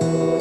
Nowhere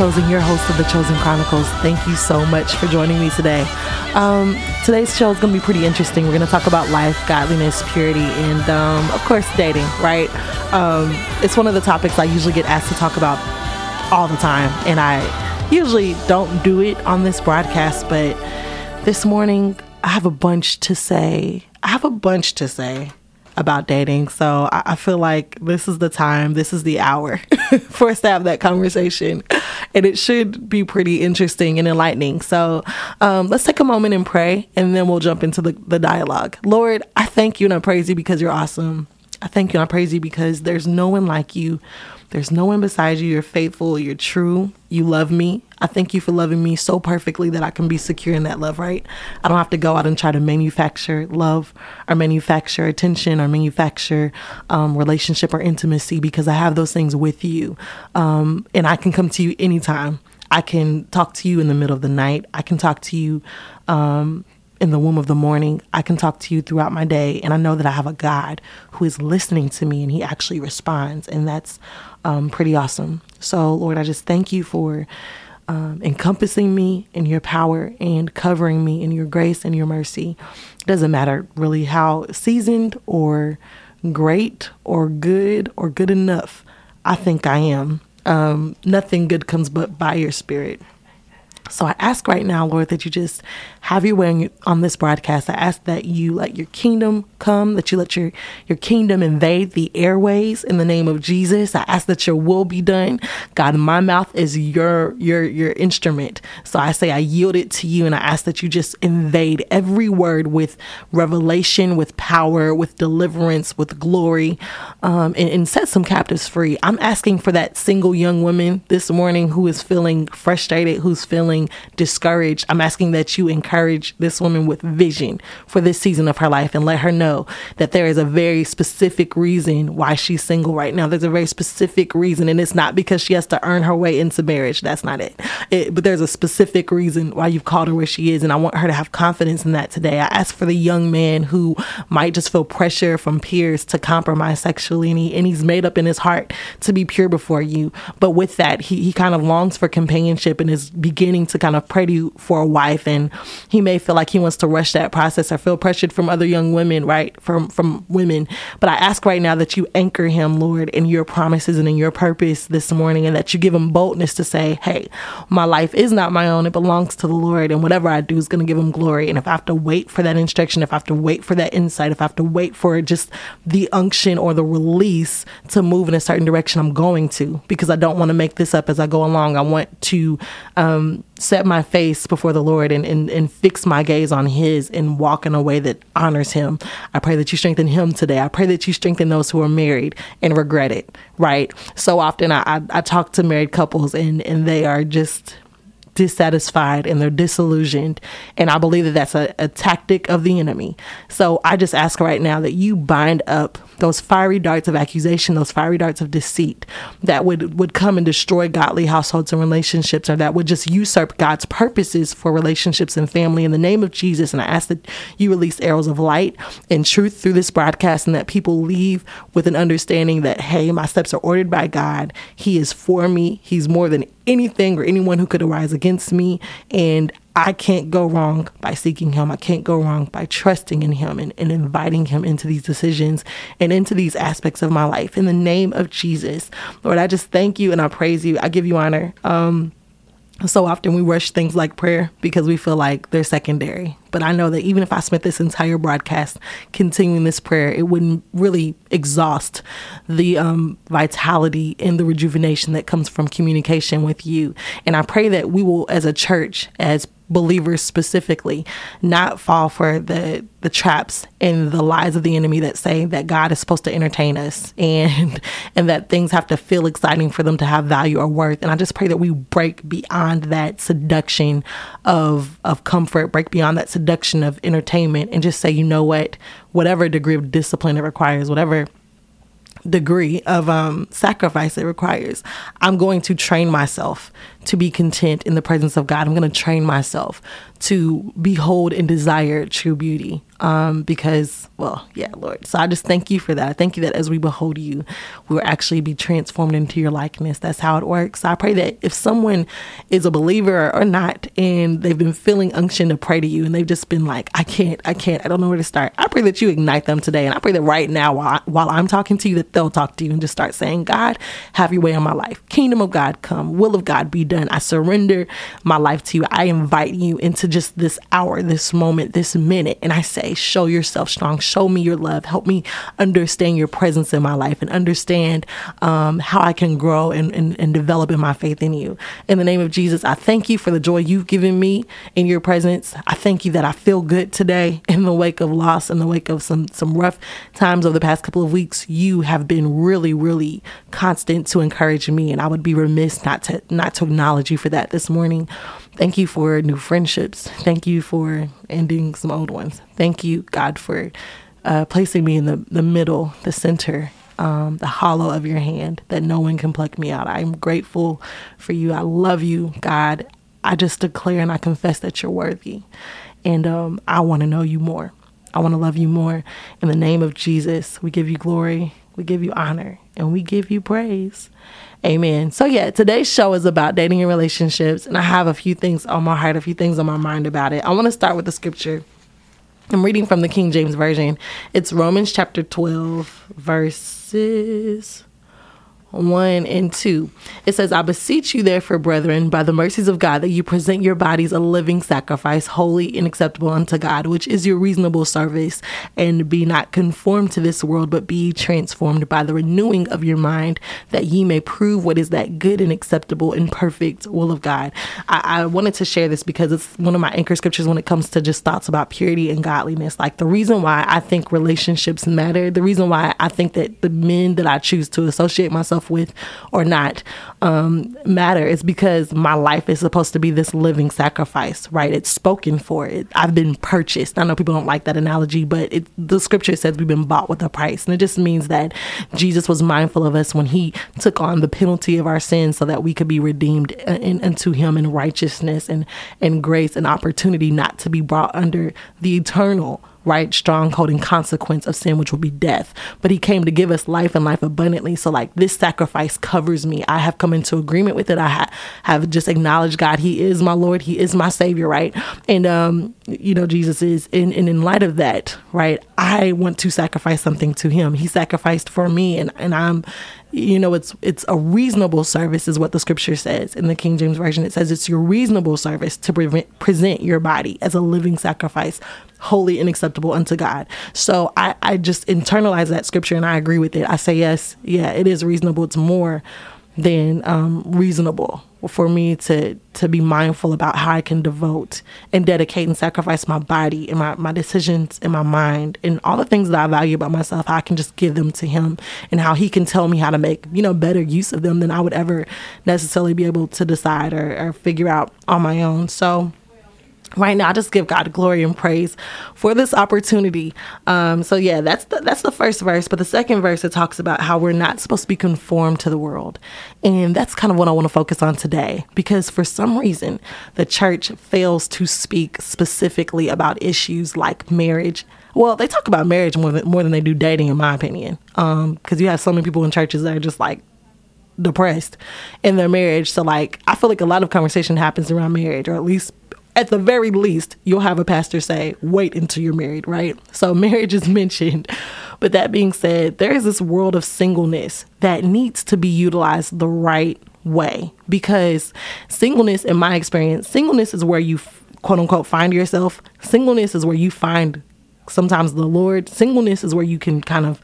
Chosen, your host of the Chosen Chronicles. Thank you so much for joining me today. Um, today's show is going to be pretty interesting. We're going to talk about life, godliness, purity, and um, of course, dating. Right? Um, it's one of the topics I usually get asked to talk about all the time, and I usually don't do it on this broadcast. But this morning, I have a bunch to say. I have a bunch to say about dating. So I, I, feel like this is the time, this is the hour for us to have that conversation. And it should be pretty interesting and enlightening. So um, let's take a moment and pray, and then we'll jump into the, the dialogue. Lord, I thank you and I praise you because you're awesome. I thank you and I praise you because there's no one like you. There's no one beside you. You're faithful. You're true. You love me. I thank you for loving me so perfectly that I can be secure in that love, right? I don't have to go out and try to manufacture love or manufacture attention or manufacture um, relationship or intimacy because I have those things with you. Um, and I can come to you anytime. I can talk to you in the middle of the night. I can talk to you um, in the womb of the morning. I can talk to you throughout my day. And I know that I have a God who is listening to me and he actually responds. And that's um, pretty awesome. So, Lord, I just thank you for um, encompassing me in your power and covering me in your grace and your mercy. It doesn't matter really how seasoned or great or good or good enough I think I am. Um, nothing good comes but by your spirit. So I ask right now, Lord, that you just have your way on this broadcast. I ask that you let your kingdom come, that you let your, your kingdom invade the airways in the name of Jesus. I ask that your will be done. God, my mouth is your your your instrument. So I say I yield it to you and I ask that you just invade every word with revelation, with power, with deliverance, with glory, um, and, and set some captives free. I'm asking for that single young woman this morning who is feeling frustrated, who's feeling discouraged. I'm asking that you encourage this woman with vision for this season of her life and let her know that there is a very specific reason why she's single right now. There's a very specific reason, and it's not because she has to earn her way into marriage. That's not it. it but there's a specific reason why you've called her where she is, and I want her to have confidence in that today. I ask for the young man who might just feel pressure from peers to compromise sexually, and, he, and he's made up in his heart to be pure before you. But with that, he, he kind of longs for companionship and is beginning to kind of pray to you for a wife and he may feel like he wants to rush that process. Or feel pressured from other young women right from from women. But i ask right now that you anchor him lord in your promises and in your purpose this morning and that you give him boldness to say hey my life is not my own. It belongs to the lord and whatever i do is going to give him glory. And if i have to wait for that instruction if i have to wait for that insight if i have to wait for just the unction or the release to move in a certain direction i'm going to because i don't want to make this up as i go along. I want to um, set my face before the Lord and, and, and fix my gaze on His and walk in a way that honors Him. I pray that you strengthen Him today. I pray that you strengthen those who are married and regret it, right? So often I, I, I talk to married couples and, and they are just dissatisfied and they're disillusioned. And I believe that that's a, a tactic of the enemy. So I just ask right now that you bind up those fiery darts of accusation, those fiery darts of deceit that would, would come and destroy godly households and relationships, or that would just usurp God's purposes for relationships and family in the name of Jesus. And I ask that you release arrows of light and truth through this broadcast and that people leave with an understanding that, hey, my steps are ordered by God. He is for me. He's more than anything or anyone who could arise against me. And I can't go wrong by seeking Him. I can't go wrong by trusting in Him and, and inviting Him into these decisions and into these aspects of my life. In the name of Jesus, Lord, I just thank you and I praise you. I give you honor. Um, so often we rush things like prayer because we feel like they're secondary. But I know that even if I spent this entire broadcast continuing this prayer, it wouldn't really exhaust the um, vitality and the rejuvenation that comes from communication with you. And I pray that we will, as a church, as believers specifically not fall for the the traps and the lies of the enemy that say that God is supposed to entertain us and and that things have to feel exciting for them to have value or worth. And I just pray that we break beyond that seduction of of comfort break beyond that seduction of entertainment and just say you know what? Whatever degree of discipline it requires whatever degree of um, sacrifice it requires. I'm going to train myself to be content in the presence of God. I'm going to train myself to behold and desire true beauty um, because, well, yeah, Lord. So I just thank you for that. I thank you that as we behold you, we will actually be transformed into your likeness. That's how it works. So I pray that if someone is a believer or not, and they've been feeling unction to pray to you, and they've just been like, I can't, I can't, I don't know where to start. I pray that you ignite them today. And I pray that right now, while, I, while I'm talking to you, that they'll talk to you and just start saying, God, have your way in my life. Kingdom of God come, will of God be done. I surrender my life to you. I invite you into just this hour, this moment, this minute. And I say, show yourself strong. Show me your love. Help me understand your presence in my life and understand um, how I can grow and, and, and develop in my faith in you. In the name of Jesus, I thank you for the joy you've given me in your presence. I thank you that I feel good today in the wake of loss, in the wake of some, some rough times over the past couple of weeks. You have been really, really constant to encourage me. And I would be remiss not to not to acknowledge you for that this morning. Thank you for new friendships. Thank you for ending some old ones. Thank you, God, for uh, placing me in the, the middle, the center, um, the hollow of your hand that no one can pluck me out. I'm grateful for you. I love you, God. I just declare and I confess that you're worthy. And um, I want to know you more. I want to love you more. In the name of Jesus, we give you glory, we give you honor, and we give you praise. Amen. So, yeah, today's show is about dating and relationships, and I have a few things on my heart, a few things on my mind about it. I want to start with the scripture. I'm reading from the King James Version. It's Romans chapter 12, verses 1 and 2. It says, I beseech you, therefore, brethren, by the mercies of God, that you present your bodies a living sacrifice, holy and acceptable unto God, which is your reasonable service, and be not conformed to this world, but be transformed by the renewing of your mind, that ye may prove what is that good and acceptable and perfect will of God. I, I wanted to share this because it's one of my anchor scriptures when it comes to just thoughts about purity and godliness. Like the reason why I think relationships matter, the reason why I think that the men that I choose to associate myself with or not um, matter It's because my life is supposed to be this living sacrifice, right? It's spoken for it. I've been purchased. I know people don't like that analogy, but it, the scripture says we've been bought with a price. And it just means that Jesus was mindful of us when he took on the penalty of our sins so that we could be redeemed in, into him in righteousness and, and grace and opportunity not to be brought under the eternal right stronghold and consequence of sin which will be death. But he came to give us life and life abundantly. So like this sacrifice covers me. I have come into agreement with it. I ha- have just acknowledged god. He is my lord. He is my savior right? And um you know jesus is and, and in light of that right i want to sacrifice something to him. He sacrificed for me and and i'm you know it's it's a reasonable service is what the scripture says. In the king james version it says it's your reasonable service to prevent, present your body as a living sacrifice holy and acceptable unto god. So i i just internalize that scripture and i agree with it. I say yes yeah it is reasonable. It's more than um, reasonable for me to to be mindful about how I can devote and dedicate and sacrifice my body and my, my decisions and my mind and all the things that I value about myself, how I can just give them to him and how he can tell me how to make, you know, better use of them than I would ever necessarily be able to decide or, or figure out on my own. So right now I just give God glory and praise for this opportunity. Um, so yeah, that's the, that's the first verse, but the second verse it talks about how we're not supposed to be conformed to the world, and that's kind of what I want to focus on today because for some reason the church fails to speak specifically about issues like marriage. Well, they talk about marriage more than more than they do dating, in my opinion, because um, you have so many people in churches that are just like depressed in their marriage. So like I feel like a lot of conversation happens around marriage, or at least at the very least, you'll have a pastor say, wait until you're married, right? So marriage is mentioned. But that being said, there is this world of singleness that needs to be utilized the right way because singleness, in my experience, singleness is where you quote unquote find yourself. Singleness is where you find sometimes the Lord. Singleness is where you can kind of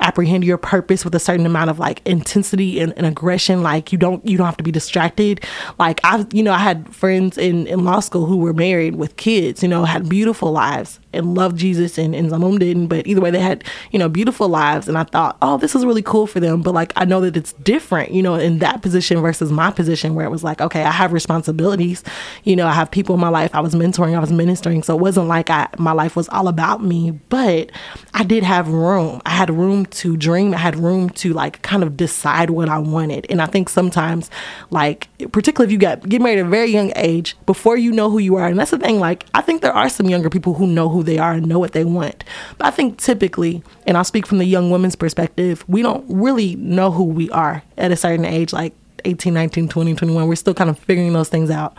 apprehend your purpose with a certain amount of like intensity and, and, aggression. Like you don't you don't have to be distracted. Like i you know i had friends in in law school who were married with kids you know had beautiful lives and loved jesus and, and some of them didn't but either way they had you know beautiful lives and i thought oh this is really cool for them but like i know that it's different you know in that position versus my position where it was like okay i have responsibilities you know i have people in my life i was mentoring i was ministering so it wasn't like i my life was all about me but i did have room i had room to dream. I had room to like kind of decide what I wanted. And I think sometimes, like, particularly if you get get married at a very young age, before you know who you are, and that's the thing. Like, I think there are some younger people who know who they are and know what they want. But I think typically, and I'll speak from the young woman's perspective, we don't really know who we are at a certain age, like 18, 19, 20, 21. We're still kind of figuring those things out.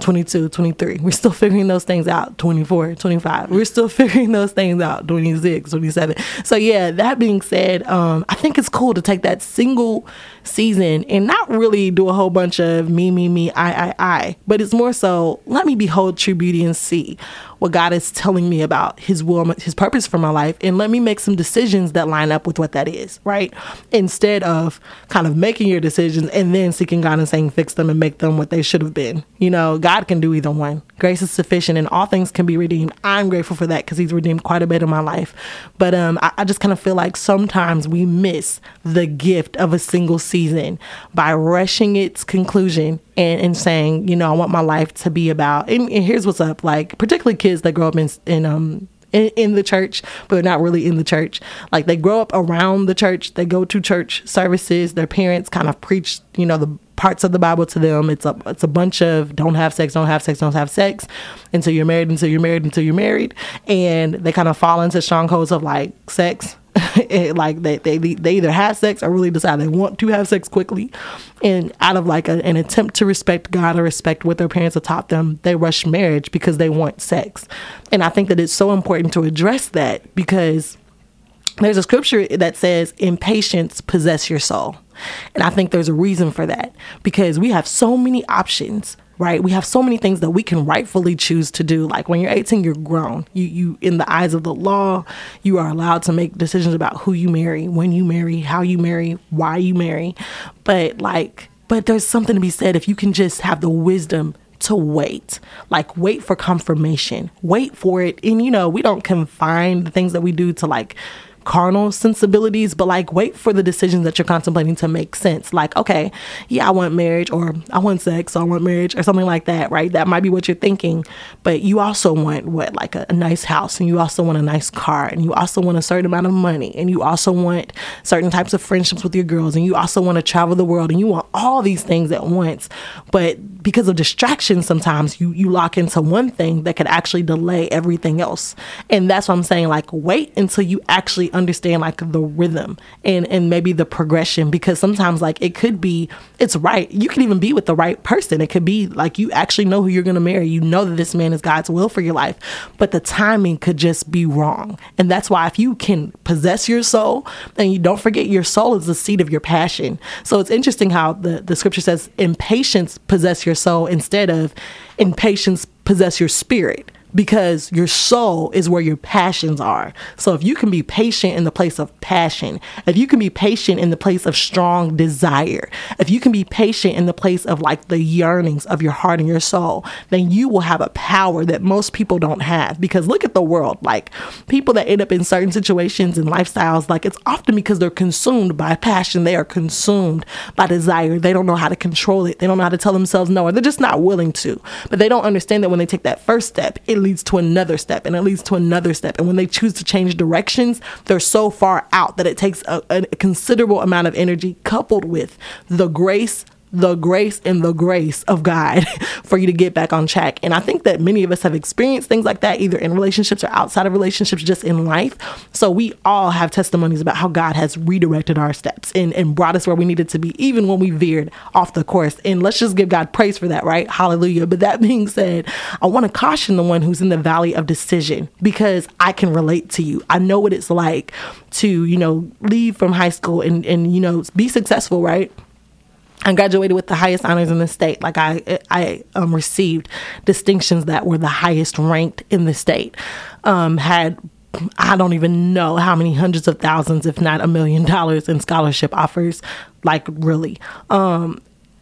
22, 23. We're still figuring those things out. 24, 25. We're still figuring those things out. 26, 27. So, yeah, that being said, um, I think it's cool to take that single season and not really do a whole bunch of me, me, me, I, I, I, but it's more so let me behold true beauty and see what God is telling me about His will, His purpose for my life, and let me make some decisions that line up with what that is, right? Instead of kind of making your decisions and then seeking God and saying, fix them and make them what they should have been. You know, God can do either one. Grace is sufficient and all things can be redeemed. I'm grateful for that because He's redeemed quite a bit of my life. But um, I, I just kind of feel like sometimes we miss the gift of a single season by rushing its conclusion and, and saying, you know, I want my life to be about. And, and here's what's up, like particularly kids that grow up in in um in, in, the church, but not really in the church. Like they grow up around the church, they go to church services. Their parents kind of preach, you know, the parts of the Bible to them. It's a it's a bunch of don't have sex, don't have sex, don't have sex until you're married, until you're married, until you're married, and they kind of fall into strongholds of like sex, like they, they they either have sex or really decide they want to have sex quickly. And out of like a, an attempt to respect god or respect what their parents have taught them they rush marriage because they want sex. And i think that it's so important to address that because there's a scripture that says in patience possess your soul. And i think there's a reason for that because we have so many options right? We have so many things that we can rightfully choose to do. Like when you're 18, you're grown. You you in the eyes of the law, you are allowed to make decisions about who you marry, when you marry, how you marry, why you marry. But like but there's something to be said if you can just have the wisdom to wait. Like wait for confirmation. Wait for it. And you know, we don't confine the things that we do to like carnal sensibilities, but like wait for the decisions that you're contemplating to make sense. Like, okay, yeah, I want marriage or I want sex or I want marriage or something like that, right? That might be what you're thinking, but you also want what, like a, a nice house and you also want a nice car and you also want a certain amount of money and you also want certain types of friendships with your girls and you also want to travel the world and you want all these things at once. But because of distractions, sometimes you, you lock into one thing that could actually delay everything else. And that's what I'm saying. Like, wait until you actually understand like the rhythm and and maybe the progression because sometimes like it could be it's right. You can even be with the right person. It could be like you actually know who you're going to marry. You know that this man is God's will for your life but the timing could just be wrong. And that's why if you can possess your soul and you don't forget your soul is the seat of your passion. So it's interesting how the the scripture says in patience possess your soul instead of in patience possess your spirit because your soul is where your passions are. So if you can be patient in the place of passion, if you can be patient in the place of strong desire, if you can be patient in the place of like the yearnings of your heart and your soul, then you will have a power that most people don't have. Because look at the world, like people that end up in certain situations and lifestyles, like it's often because they're consumed by passion. They are consumed by desire. They don't know how to control it. They don't know how to tell themselves no, or they're just not willing to. But they don't understand that when they take that first step, it leads to another step and it leads to another step. And when they choose to change directions, they're so far out that it takes a, a considerable amount of energy coupled with the grace the grace and the grace of God for you to get back on track. And I think that many of us have experienced things like that, either in relationships or outside of relationships, just in life. So we all have testimonies about how God has redirected our steps and, and brought us where we needed to be, even when we veered off the course. And let's just give God praise for that, right? Hallelujah. But that being said, I want to caution the one who's in the valley of decision because I can relate to you. I know what it's like to, you know, leave from high school and, and you know, be successful, right? I graduated with the highest honors in the state. Like I, I um, received distinctions that were the highest ranked in the state. Um, had I don't even know how many hundreds of thousands, if not a million dollars in scholarship offers. Like really, um,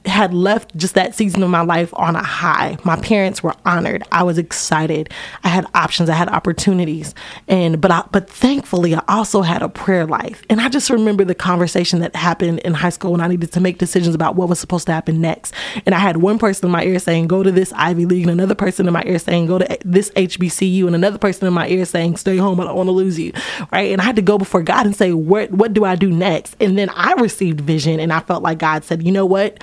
had left just that season of my life on a high. My parents were honored. I was excited. I had options. I had opportunities. And but I, but thankfully I also had a prayer life. And I just remember the conversation that happened in high school when I needed to make decisions about what was supposed to happen next. And I had one person in my ear saying go to this Ivy League and another person in my ear saying go to this HBCU and another person in my ear saying stay home I don't want to lose you. Right? And I had to go before God and say what what do I do next? And then I received vision and I felt like God said, "You know what?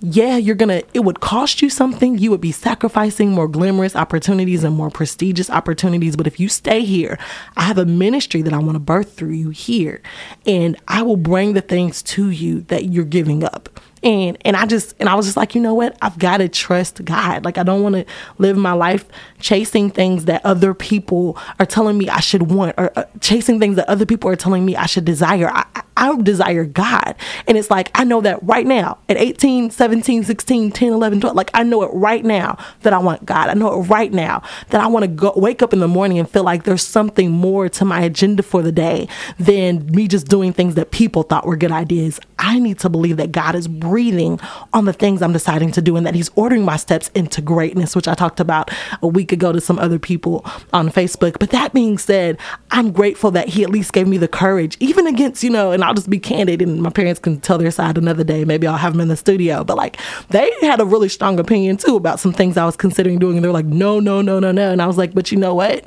Yeah, you're gonna, it would cost you something. You would be sacrificing more glamorous opportunities and more prestigious opportunities. But if you stay here, I have a ministry that I wanna birth through you here. And I will bring the things to you that you're giving up and and I just and I was just like, you know what? I've got to trust God. Like I don't want to live my life chasing things that other people are telling me I should want or uh, chasing things that other people are telling me I should desire. I, I desire God. And it's like I know that right now at 18, 17, 16, 10, 11, 12, like I know it right now that I want God. I know it right now that I want to go wake up in the morning and feel like there's something more to my agenda for the day than me just doing things that people thought were good ideas. I need to believe that God is breathing on the things I'm deciding to do and that He's ordering my steps into greatness, which I talked about a week ago to some other people on Facebook. But that being said, I'm grateful that He at least gave me the courage, even against, you know, and I'll just be candid and my parents can tell their side another day. Maybe I'll have them in the studio. But like they had a really strong opinion too about some things I was considering doing. And they're like, no, no, no, no, no. And I was like, but you know what?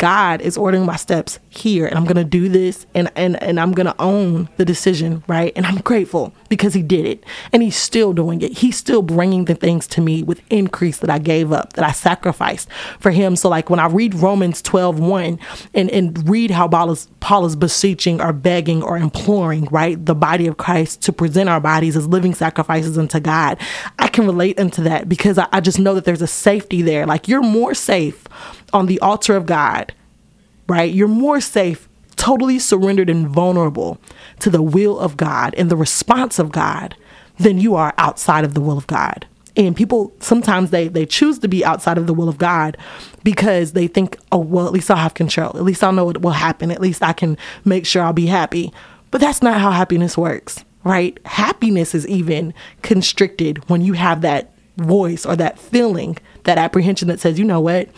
God is ordering my steps here and I'm going to do this and, and, and I'm going to own the decision, right? And I'm grateful because he did it and he's still doing it. He's still bringing the things to me with increase that I gave up, that I sacrificed for him. So like when I read Romans 12, 1 and, and read how Paul is, Paul is beseeching or begging or imploring, right? The body of Christ to present our bodies as living sacrifices unto God. I can relate into that because I, I just know that there's a safety there. Like you're more safe on the altar of God, right? You're more safe, totally surrendered and vulnerable to the will of God and the response of God than you are outside of the will of God. And people sometimes they they choose to be outside of the will of God because they think, oh well, at least I'll have control. At least I'll know what will happen. At least I can make sure I'll be happy. But that's not how happiness works, right? Happiness is even constricted when you have that voice or that feeling, that apprehension that says, you know what,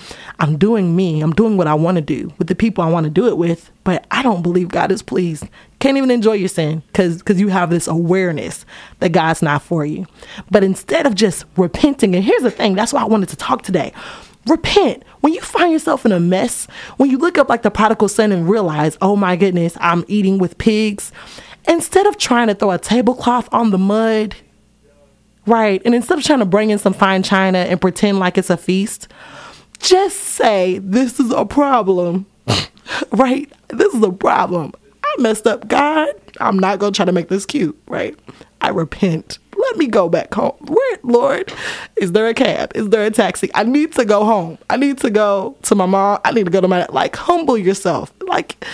I'm doing me, I'm doing what I want to do with the people I want to do it with, but I don't believe God is pleased. Can't even enjoy your sin because because you have this awareness that God's not for you. But instead of just repenting, and here's the thing, that's why I wanted to talk today. Repent. When you find yourself in a mess, when you look up like the prodigal son and realize, oh my goodness, I'm eating with pigs, instead of trying to throw a tablecloth on the mud, Right. And instead of trying to bring in some fine china and pretend like it's a feast, just say, This is a problem. right? This is a problem. I messed up, God. I'm not going to try to make this cute. Right? I repent. Let me go back home. Where, Lord, is there a cab? Is there a taxi? I need to go home. I need to go to my mom. I need to go to my, like, humble yourself. Like,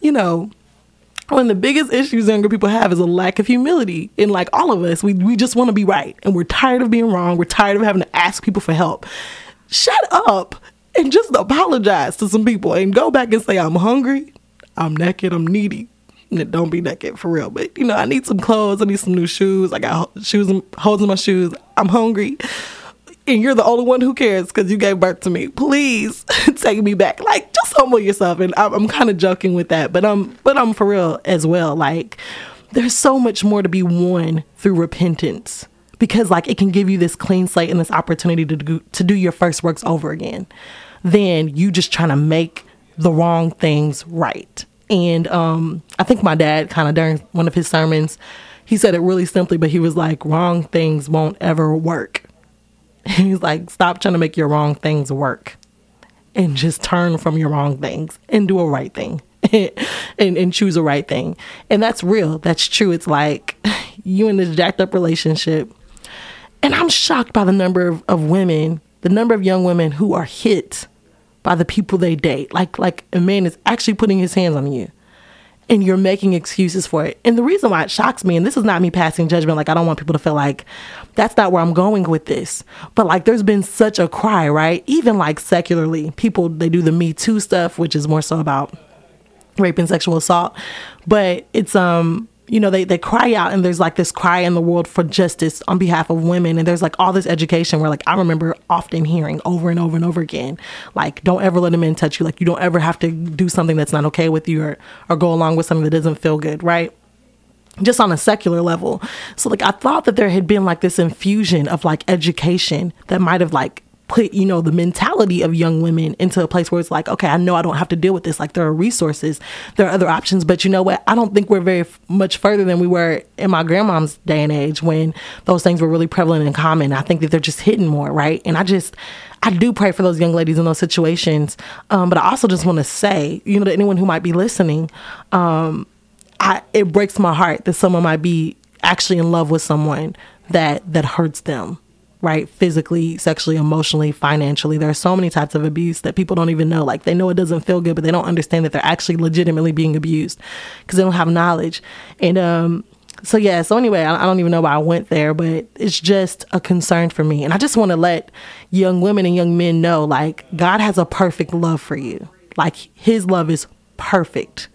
you know, one of the biggest issues younger people have is a lack of humility. In like all of us we, we just want to be right. And we're tired of being wrong. We're tired of having to ask people for help. Shut up and just apologize to some people and go back and say i'm hungry. I'm naked. I'm needy. Don't be naked for real. But you know i need some clothes. I need some new shoes. I got shoes holes in my shoes. I'm hungry and you're the only one who cares because you gave birth to me. Please take me back. Like, just humble yourself. And I'm, I'm kind of joking with that, but I'm, but I'm for real as well. Like, there's so much more to be won through repentance because, like, it can give you this clean slate and this opportunity to do, to do your first works over again than you just trying to make the wrong things right. And um, I think my dad kind of during one of his sermons, he said it really simply, but he was like, wrong things won't ever work He's like, stop trying to make your wrong things work and just turn from your wrong things and do a right thing and, and choose a right thing. And that's real. That's true. It's like you in this jacked up relationship. And I'm shocked by the number of, of women, the number of young women who are hit by the people they date. Like like a man is actually putting his hands on you and you're making excuses for it. And the reason why it shocks me, and this is not me passing judgment, like I don't want people to feel like that's not where I'm going with this. But like there's been such a cry, right? Even like secularly, people they do the Me Too stuff, which is more so about rape and sexual assault. But it's um you know, they, they cry out and there's like this cry in the world for justice on behalf of women. And there's like all this education where like I remember often hearing over and over and over again, like, don't ever let a man touch you. Like you don't ever have to do something that's not okay with you or, or go along with something that doesn't feel good, right? Just on a secular level. So like I thought that there had been like this infusion of like education that might have like put you know the mentality of young women into a place where it's like okay i know i don't have to deal with this. Like there are resources there are other options but you know what? I don't think we're very f- much further than we were in my grandmom's day and age when those things were really prevalent and common. I think that they're just hidden more right? And i just I do pray for those young ladies in those situations, um, but I also just want to say, you know, to anyone who might be listening, um, I, it breaks my heart that someone might be actually in love with someone that that hurts them right? Physically sexually emotionally financially. There are so many types of abuse that people don't even know. Like they know it doesn't feel good but they don't understand that they're actually legitimately being abused because they don't have knowledge. And um so yeah so anyway I, I don't even know why i went there but it's just a concern for me. And i just want to let young women and young men know like god has a perfect love for you. Like his love is perfect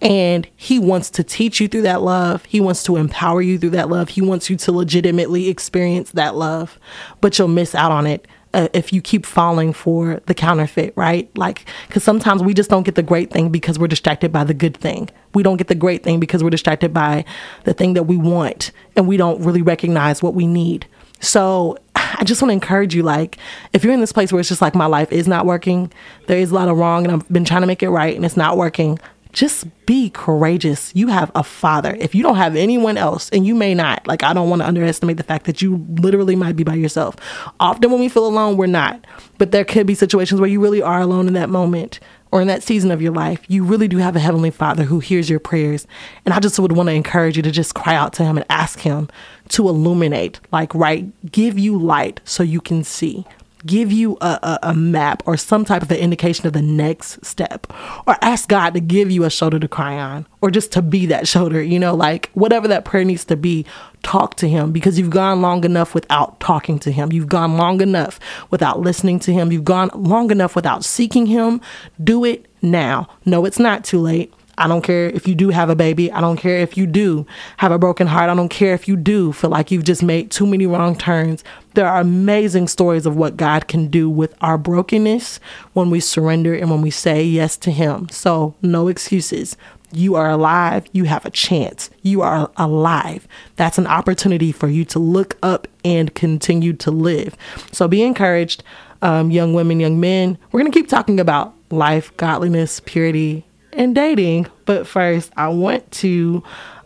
and he wants to teach you through that love. He wants to empower you through that love. He wants you to legitimately experience that love, but you'll miss out on it uh, if you keep falling for the counterfeit, right? Like, because sometimes we just don't get the great thing because we're distracted by the good thing. We don't get the great thing because we're distracted by the thing that we want and we don't really recognize what we need. So I just want to encourage you like, if you're in this place where it's just like my life is not working, there is a lot of wrong and I've been trying to make it right and it's not working, just be courageous. You have a father. If you don't have anyone else, and you may not, like, I don't want to underestimate the fact that you literally might be by yourself. Often when we feel alone, we're not. But there could be situations where you really are alone in that moment or in that season of your life. You really do have a heavenly father who hears your prayers. And I just would want to encourage you to just cry out to him and ask him to illuminate, like, right, give you light so you can see give you a, a, a, map or some type of an indication of the next step or ask god to give you a shoulder to cry on or just to be that shoulder you know like whatever that prayer needs to be talk to him because you've gone long enough without talking to him you've gone long enough without listening to him you've gone long enough without seeking him do it now no it's not too late I don't care if you do have a baby. I don't care if you do have a broken heart. I don't care if you do feel like you've just made too many wrong turns. There are amazing stories of what God can do with our brokenness when we surrender and when we say yes to Him. So, no excuses. You are alive. You have a chance. You are alive. That's an opportunity for you to look up and continue to live. So, be encouraged, um, young women, young men. We're going to keep talking about life, godliness, purity, and dating. But first, I want to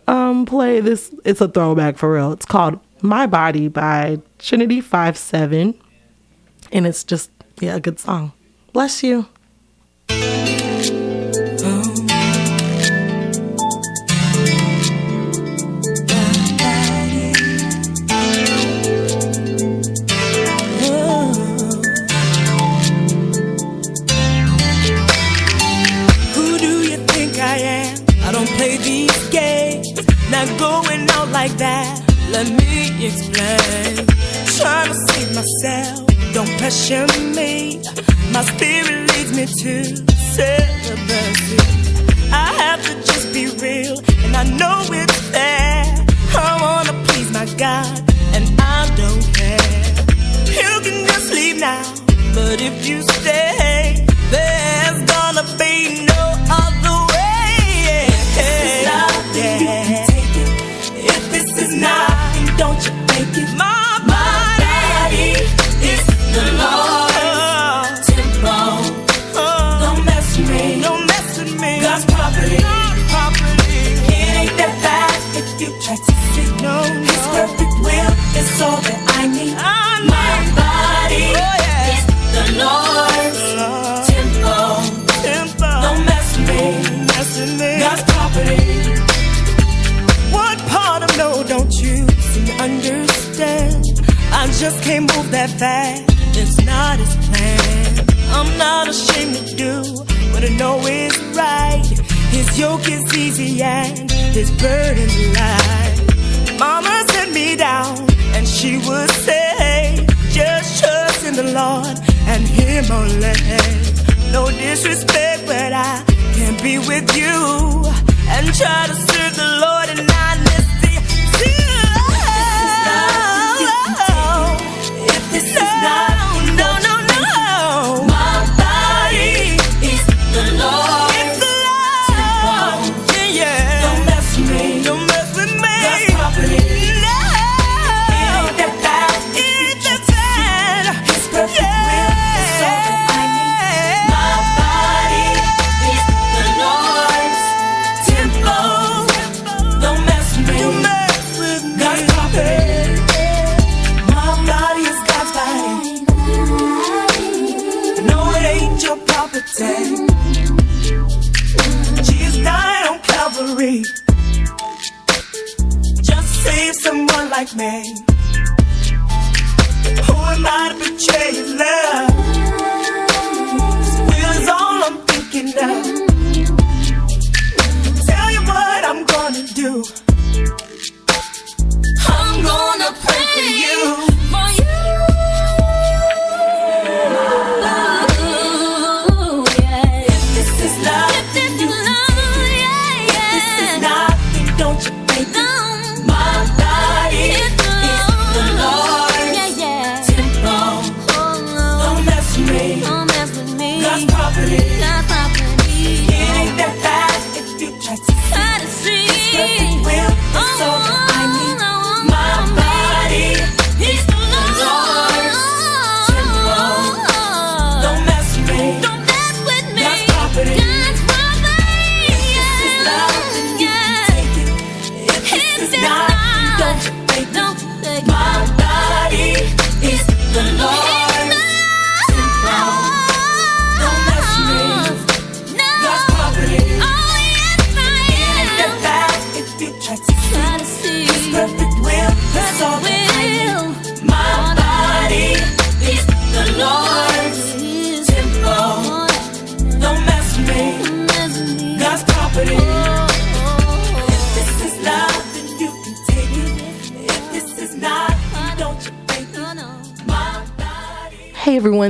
um, play this. It's a throwback for real. It's called My Body by Trin-i-tee Five Seven, and it's just yeah a good song. Bless you. Who do you think I am? I don't play these games. Not going out like that. Let me explain. Trying to save myself. Don't pressure me. My spirit leads me to celibacy. I have to just be real, and I know it's fair. I wanna please my God, and I don't care. You can just leave now, but if you stay, there's gonna be no just can't move that fast. It's not his plan. I'm not ashamed to do what I know is right. His yoke is easy and his burden's light. Mama set me down and she would say, just trust in the Lord and him only. No disrespect, but I can't be with you and try to serve the Lord in honesty.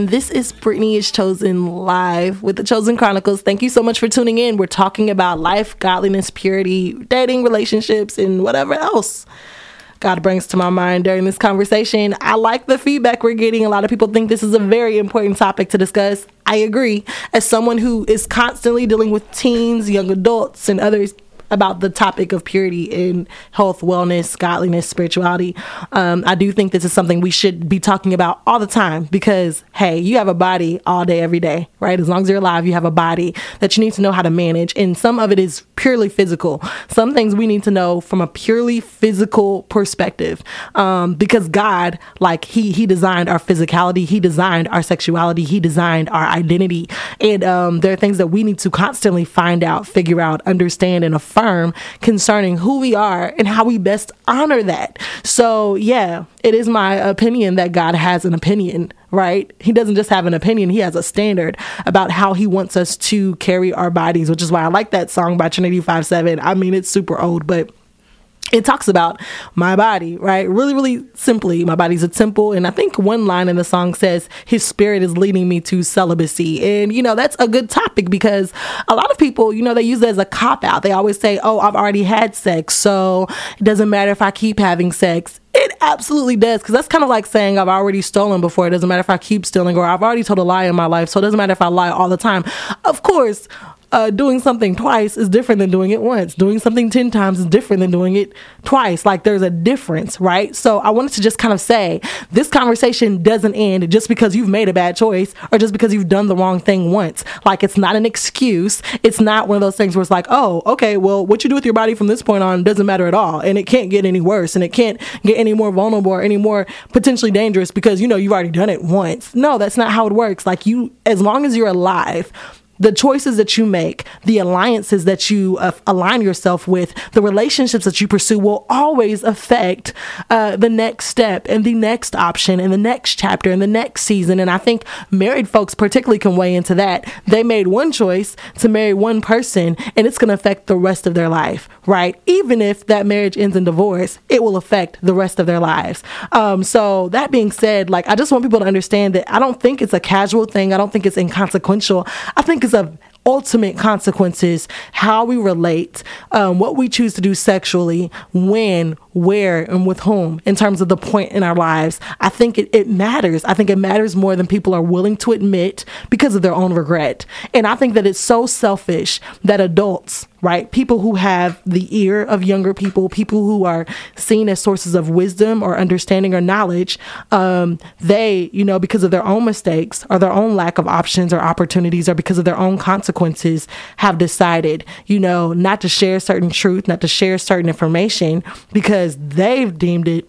Everyone, this is Brittany is Chosen live with the Chosen Chronicles. Thank you so much for tuning in. We're talking about life, godliness, purity, dating, relationships, and whatever else God brings to my mind during this conversation. I like the feedback we're getting. A lot of people think this is a very important topic to discuss. I agree. As someone who is constantly dealing with teens, young adults, and others about the topic of purity in health, wellness, godliness, spirituality. Um, I do think this is something we should be talking about all the time because, hey, you have a body all day, every day, right? As long as you're alive, you have a body that you need to know how to manage. And some of it is purely physical. Some things we need to know from a purely physical perspective um, because God, like, He He designed our physicality, He designed our sexuality, He designed our identity. And um, there are things that we need to constantly find out, figure out, understand, and affirm concerning who we are and how we best honor that. So, yeah, it is my opinion that God has an opinion, right? He doesn't just have an opinion, He has a standard about how He wants us to carry our bodies, which is why I like that song by Trin-i-tee 5 7. I mean, it's super old, but it talks about my body, right? Really, really simply, my body's a temple. And I think one line in the song says, His spirit is leading me to celibacy. And, you know, that's a good topic because a lot of people, you know, they use it as a cop out. They always say, Oh, I've already had sex. So it doesn't matter if I keep having sex. It absolutely does. Because that's kind of like saying I've already stolen before. It doesn't matter if I keep stealing or I've already told a lie in my life. So it doesn't matter if I lie all the time. Of course, uh, doing something twice is different than doing it once. Doing something 10 times is different than doing it twice. Like there's a difference, right? So I wanted to just kind of say this conversation doesn't end just because you've made a bad choice or just because you've done the wrong thing once. Like it's not an excuse. It's not one of those things where it's like, oh, okay, well, what you do with your body from this point on doesn't matter at all. And it can't get any worse and it can't get any more vulnerable or any more potentially dangerous because, you know, you've already done it once. No, that's not how it works. Like you, as long as you're alive, the choices that you make, the alliances that you uh, align yourself with, the relationships that you pursue will always affect uh, the next step and the next option and the next chapter and the next season. And I think married folks particularly can weigh into that. They made one choice to marry one person and it's going to affect the rest of their life, right? Even if that marriage ends in divorce, it will affect the rest of their lives. Um, so that being said, like I just want people to understand that I don't think it's a casual thing. I don't think it's inconsequential. I think it's of ultimate consequences how we relate um, what we choose to do sexually when where and with whom in terms of the point in our lives. I think it, it matters. I think it matters more than people are willing to admit because of their own regret. And i think that it's so selfish that adults right? People who have the ear of younger people, people who are seen as sources of wisdom or understanding or knowledge, um, they, you know, because of their own mistakes or their own lack of options or opportunities or because of their own consequences, have decided, you know, not to share certain truth, not to share certain information because they've deemed it,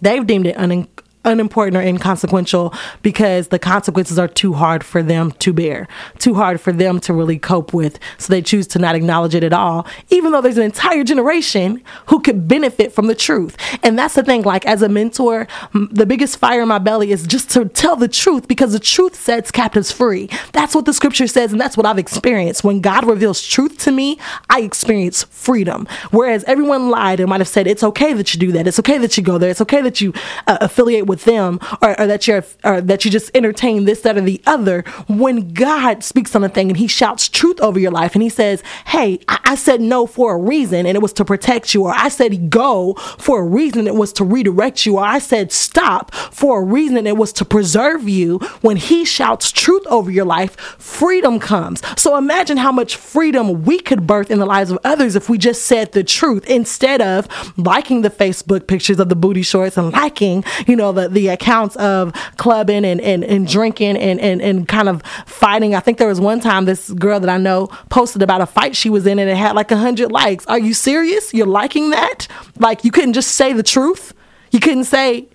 they've deemed it un- unimportant or inconsequential because the consequences are too hard for them to bear, too hard for them to really cope with. So they choose to not acknowledge it at all, even though there's an entire generation who could benefit from the truth. And that's the thing, like as a mentor, the biggest fire in my belly is just to tell the truth because the truth sets captives free. That's what the scripture says, and that's what I've experienced. When God reveals truth to me, I experience freedom. Whereas everyone lied and might have said, it's okay that you do that. It's okay that you go there. It's okay that you uh, affiliate with them or, or that you're or that you just entertain this, that, or the other. When God speaks on a thing and he shouts truth over your life and he says, Hey, I, I said no for a reason and it was to protect you, or I said go for a reason it was to redirect you, or I said stop for a reason it was to preserve you. When he shouts truth over your life, freedom comes. So imagine how much freedom we could birth in the lives of others if we just said the truth instead of liking the Facebook pictures of the booty shorts and liking, you know, the, the accounts of clubbing and, and, and drinking and, and, and kind of fighting. I think there was one time this girl that I know posted about a fight she was in and it had like a hundred likes. Are you serious? You're liking that? Like you couldn't just say the truth? You couldn't say,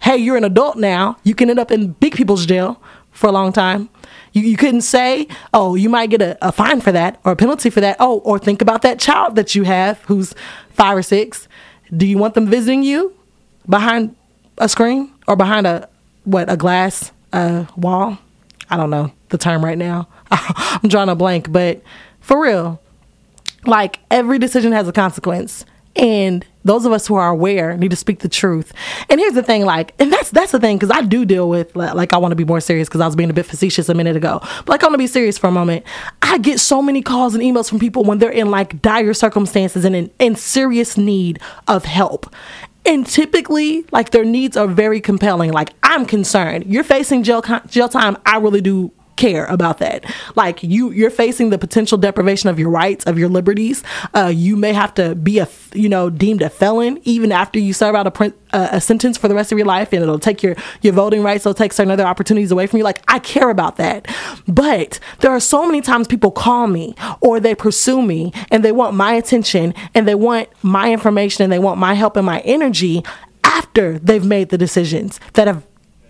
hey, you're an adult now. You can end up in big people's jail for a long time. You, you couldn't say, oh, you might get a, a fine for that or a penalty for that. Oh, or think about that child that you have who's five or six. Do you want them visiting you behind a screen or behind a what a glass uh, wall? I don't know the term right now. I'm drawing a blank, but for real, like every decision has a consequence, and those of us who are aware need to speak the truth. And here's the thing, like, and that's that's the thing because I do deal with like I want to be more serious because I was being a bit facetious a minute ago. But like I want to be serious for a moment. I get so many calls and emails from people when they're in like dire circumstances and in, in serious need of help. And typically, like their needs are very compelling. Like I'm concerned. You're facing jail jail time. I really do care about that. Like you, you're facing the potential deprivation of your rights, of your liberties. Uh, you may have to be a, you know, deemed a felon even after you serve out a, print, uh, a sentence for the rest of your life, and it'll take your your voting rights. It'll take certain other opportunities away from you. Like I care about that, but there are so many times people call me or they pursue me and they want my attention and they want my information and they want my help and my energy after they've made the decisions that have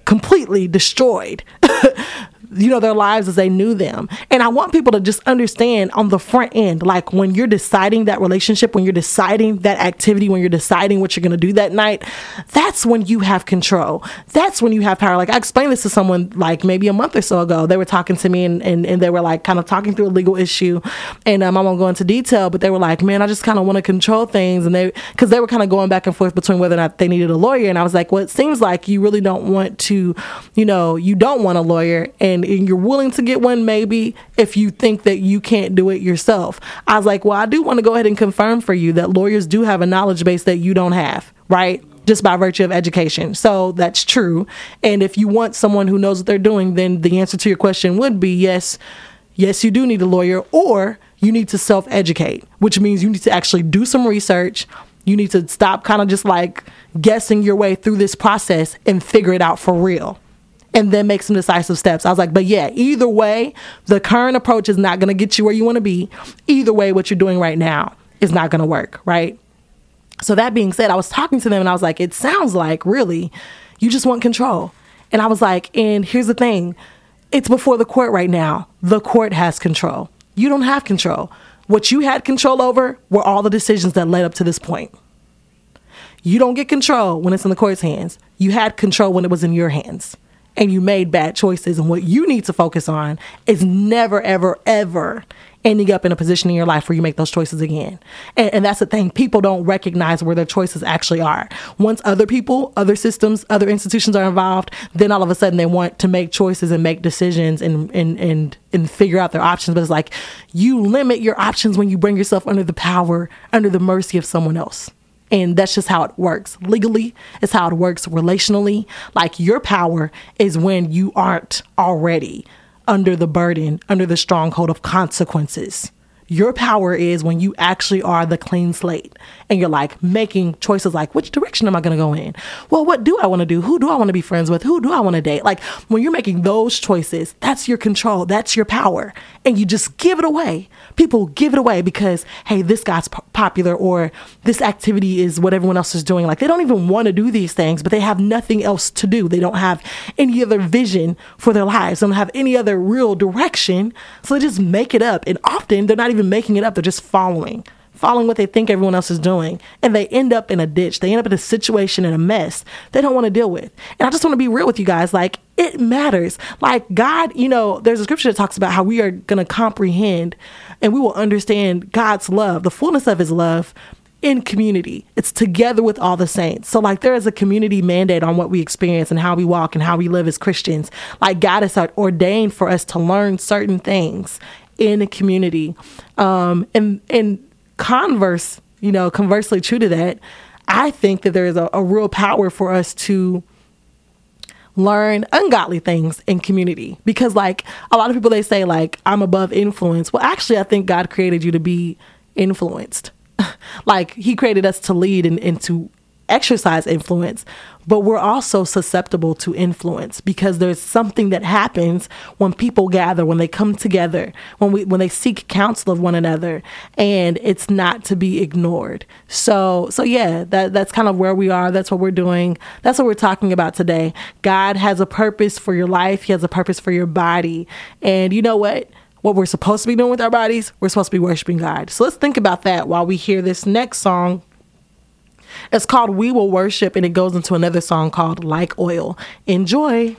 completely destroyed you know their lives as they knew them. And i want people to just understand on the front end like when you're deciding that relationship when you're deciding that activity when you're deciding what you're going to do that night that's when you have control. That's when you have power. Like i explained this to someone like maybe a month or so ago. They were talking to me and, and, and they were like kind of talking through a legal issue. And um, i won't go into detail but they were like man i just kind of want to control things. And they because they were kind of going back and forth between whether or not they needed a lawyer. And i was like well it seems like you really don't want to you know you don't want a lawyer. And and you're willing to get one maybe if you think that you can't do it yourself. I was like, well, I do want to go ahead and confirm for you that lawyers do have a knowledge base that you don't have, right? Just by virtue of education. So that's true. And if you want someone who knows what they're doing, then the answer to your question would be yes, yes, you do need a lawyer, or you need to self educate, which means you need to actually do some research. You need to stop kind of just like guessing your way through this process and figure it out for real and then make some decisive steps. I was like, but yeah, either way, the current approach is not going to get you where you want to be. Either way, what you're doing right now is not going to work, right? So that being said, I was talking to them and I was like, it sounds like really you just want control. And I was like, and here's the thing it's before the court right now. The court has control. You don't have control. What you had control over were all the decisions that led up to this point. You don't get control when it's in the court's hands. You had control when it was in your hands and you made bad choices. And what you need to focus on is never, ever, ever ending up in a position in your life where you make those choices again. And, and, that's the thing. People don't recognize where their choices actually are. Once other people, other systems, other institutions are involved, then all of a sudden they want to make choices and make decisions and, and, and, and figure out their options. But it's like you limit your options when you bring yourself under the power, under the mercy of someone else. And that's just how it works. Legally, it's how it works relationally. Like your power is when you aren't already under the burden, under the stronghold of consequences. Your power is when you actually are the clean slate and you're like making choices like, which direction am I going to go in? Well, what do I want to do? Who do I want to be friends with? Who do I want to date? Like when you're making those choices, that's your control, that's your power. And you just give it away. People give it away because, hey, this guy's p- popular or this activity is what everyone else is doing. Like they don't even want to do these things, but they have nothing else to do. They don't have any other vision for their lives, they don't have any other real direction. So they just make it up. And often they're not even making it up, they're just following, following what they think everyone else is doing. And they end up in a ditch. They end up in a situation and a mess they don't want to deal with. And I just want to be real with you guys. Like, it matters. Like, God, you know, there's a scripture that talks about how we are going to comprehend and we will understand God's love, the fullness of his love in community. It's together with all the saints. So, like, there is a community mandate on what we experience and how we walk and how we live as Christians. Like, God has ordained for us to learn certain things in a community. Um, and and converse, you know, conversely true to that, I think that there is a, a real power for us to learn ungodly things in community. Because like a lot of people they say like i'm above influence. Well actually i think god created you to be influenced. Like he created us to lead and, and to exercise influence, but we're also susceptible to influence because there's something that happens when people gather, when they come together, when we when they seek counsel of one another, and it's not to be ignored. So so yeah, that that's kind of where we are. That's what we're doing. That's what we're talking about today. God has a purpose for your life. He has a purpose for your body. And you know what? What we're supposed to be doing with our bodies, we're supposed to be worshiping God. So let's think about that while we hear this next song it's called We Will Worship, and it goes into another song called Like Oil. Enjoy.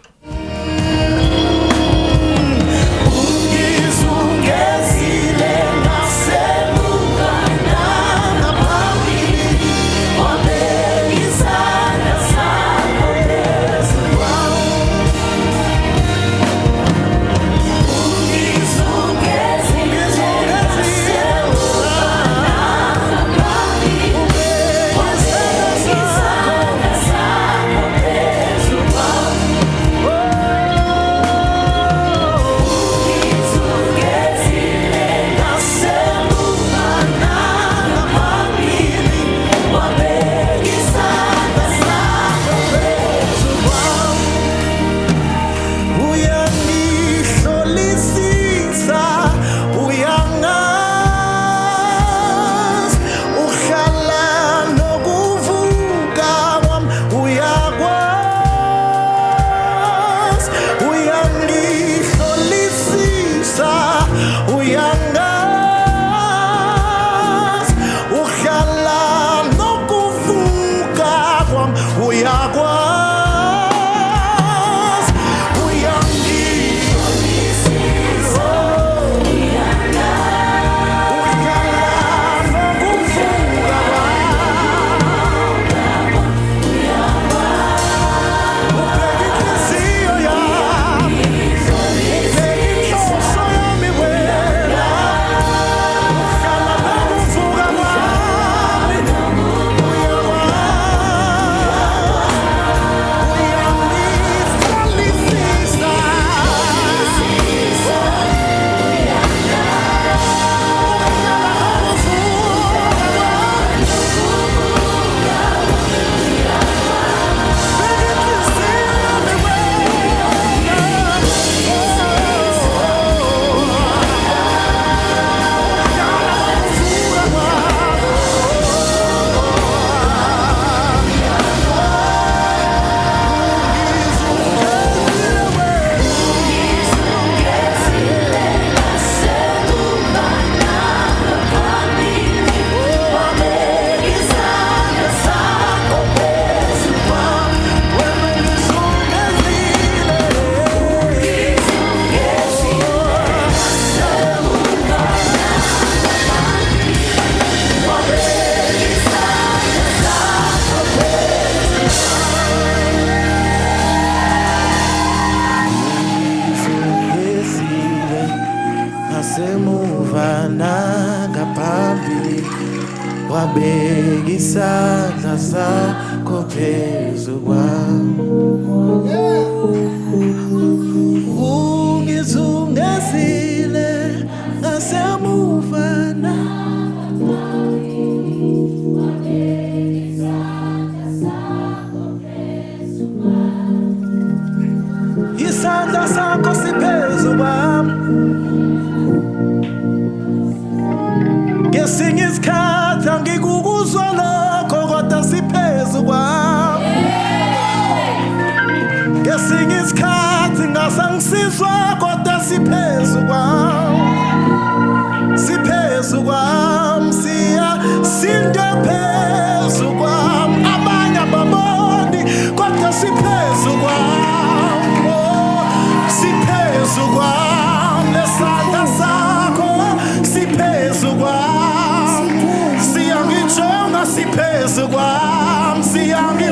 Siphezu kwam siyangihola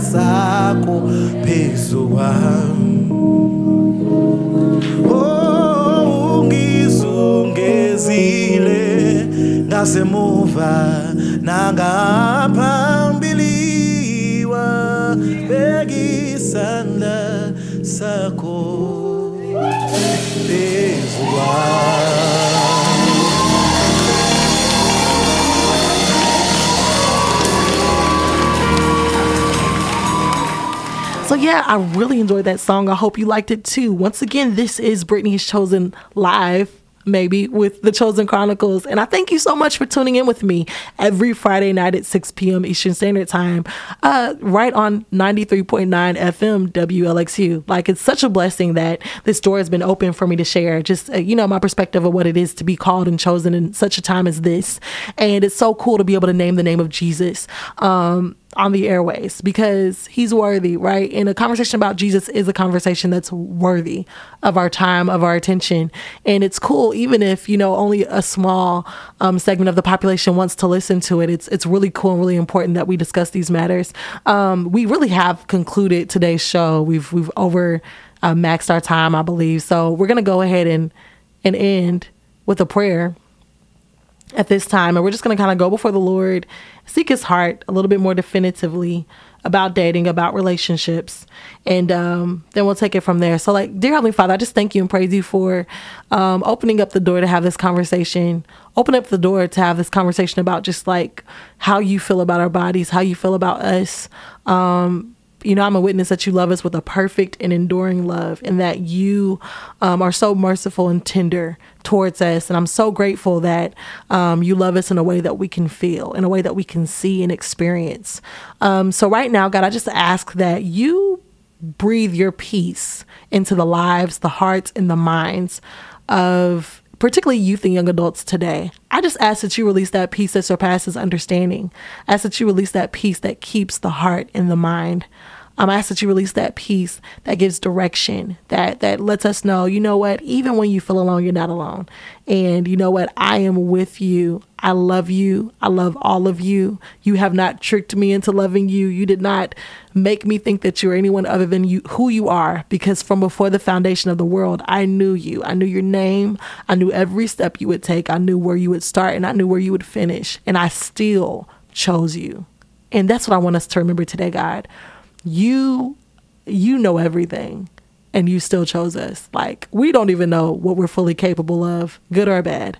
sakho phezu kwami. Oh, ungizungezile ngasemuva nangaphambili wabeka isandla sakho phezu kwami So yeah, I really enjoyed that song. I hope you liked it too. Once again, this is Brittany's Chosen live. Maybe with the Chosen Chronicles. And I thank you so much for tuning in with me every Friday night at 6 p.m. Eastern Standard Time, uh, right on 93.9 FM WLXU. Like, it's such a blessing that this door has been open for me to share just, uh, you know, my perspective of what it is to be called and chosen in such a time as this. And it's so cool to be able to name the name of Jesus. Um, on the airways because he's worthy, right? And a conversation about Jesus is a conversation that's worthy of our time, of our attention. And it's cool, even if, you know, only a small um, segment of the population wants to listen to it. It's it's really cool and really important that we discuss these matters. Um, we really have concluded today's show. We've we've over uh, maxed our time, I believe. So we're gonna go ahead and and end with a prayer at this time. And we're just going to kind of go before the Lord, seek his heart a little bit more definitively about dating, about relationships. And um, then we'll take it from there. So, like, dear Heavenly Father, I just thank you and praise you for um, opening up the door to have this conversation, open up the door to have this conversation about just like how you feel about our bodies, how you feel about us. Um, you know, I'm a witness that you love us with a perfect and enduring love, and that you um, are so merciful and tender towards us. And I'm so grateful that um, you love us in a way that we can feel, in a way that we can see and experience. Um, so, right now, God, I just ask that you breathe your peace into the lives, the hearts, and the minds of particularly youth and young adults today. I just ask that you release that peace that surpasses understanding. I ask that you release that peace that keeps the heart and the mind. Um, I ask that you release that peace that gives direction, that that lets us know, you know what, even when you feel alone, you're not alone. And you know what, I am with you. I love you. I love all of you. You have not tricked me into loving you. You did not make me think that you're anyone other than you who you are because from before the foundation of the world, I knew you. I knew your name. I knew every step you would take. I knew where you would start and I knew where you would finish. And I still chose you. And that's what I want us to remember today, God you you know everything and you still chose us. Like we don't even know what we're fully capable of good or bad.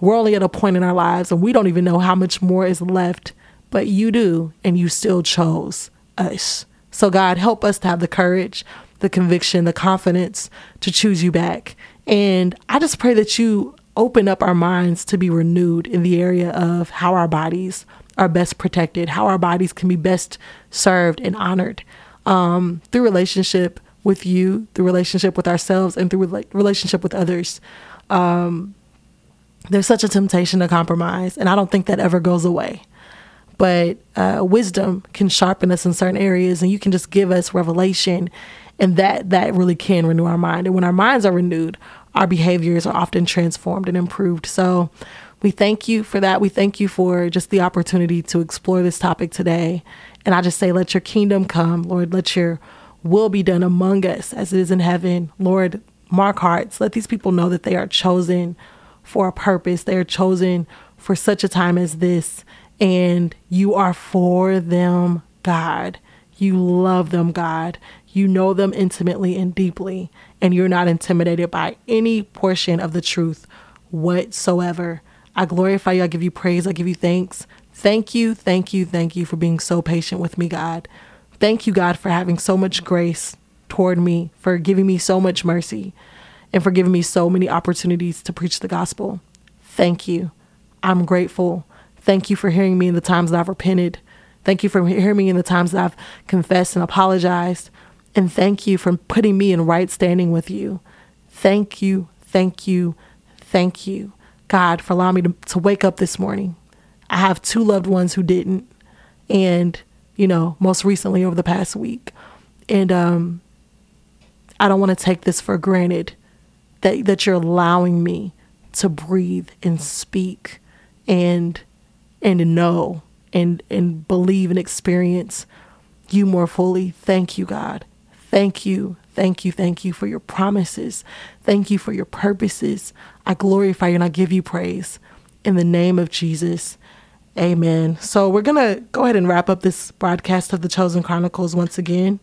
We're only at a point in our lives and we don't even know how much more is left but you do and you still chose us. So god help us to have the courage the conviction the confidence to choose you back. And i just pray that you open up our minds to be renewed in the area of how our bodies are best protected, how our bodies can be best served and honored um, through relationship with you, through relationship with ourselves, and through rela- relationship with others. Um, there's such a temptation to compromise, and I don't think that ever goes away. But uh, wisdom can sharpen us in certain areas, and you can just give us revelation And that that really can renew our mind. And when our minds are renewed, our behaviors are often transformed and improved. So we thank you for that. We thank you for just the opportunity to explore this topic today. And I just say, let your kingdom come, Lord. Let your will be done among us as it is in heaven. Lord, mark hearts. Let these people know that they are chosen for a purpose. They are chosen for such a time as this. And you are for them, God. You love them, God. You know them intimately and deeply. And you're not intimidated by any portion of the truth whatsoever. I glorify you. I give you praise. I give you thanks. Thank you, thank you, thank you for being so patient with me, God. Thank you, God, for having so much grace toward me, for giving me so much mercy, and for giving me so many opportunities to preach the gospel. Thank you. I'm grateful. Thank you for hearing me in the times that I've repented. Thank you for hearing me in the times that I've confessed and apologized. And thank you for putting me in right standing with you. Thank you, thank you, thank you, God, for allowing me to, to wake up this morning. I have two loved ones who didn't. And, you know, most recently over the past week. And um, I don't want to take this for granted that, that you're allowing me to breathe and speak and and know and and believe and experience you more fully. Thank you, God. Thank you. Thank you. Thank you for your promises. Thank you for your purposes. I glorify you and I give you praise in the name of Jesus. Amen. So we're going to go ahead and wrap up this broadcast of the Chosen Chronicles once again.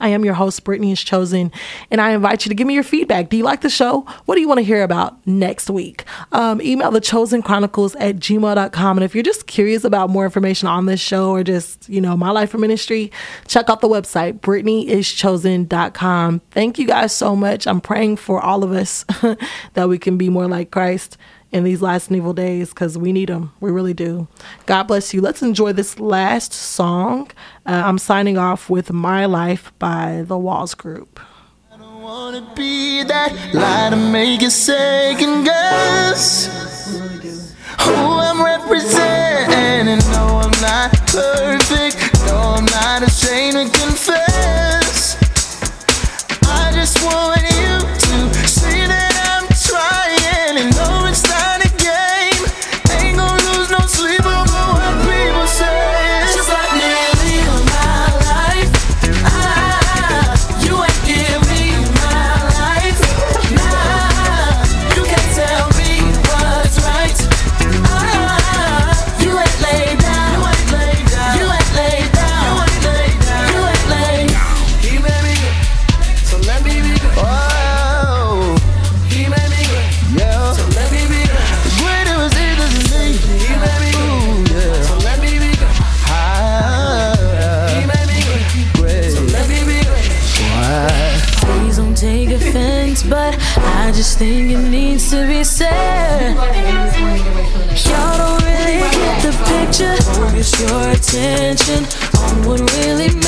I am your host, Brittany is Chosen, and I invite you to give me your feedback. Do you like the show? What do you want to hear about next week? Um, email the chosen chronicles at gmail.com. And if you're just curious about more information on this show or just, you know, my life or ministry, check out the website, brittanyischosen.com. Thank you guys so much. I'm praying for all of us that we can be more like Christ in these last and evil days because we need them. We really do. God bless you. Let's enjoy this last song. Uh, I'm signing off with My Life by the Walls Group. I don't wanna be that lie to make you second guess who I'm representing. No, I'm not perfect. Think it needs to be said. Y'all don't really get the picture. Focus your attention on what really matters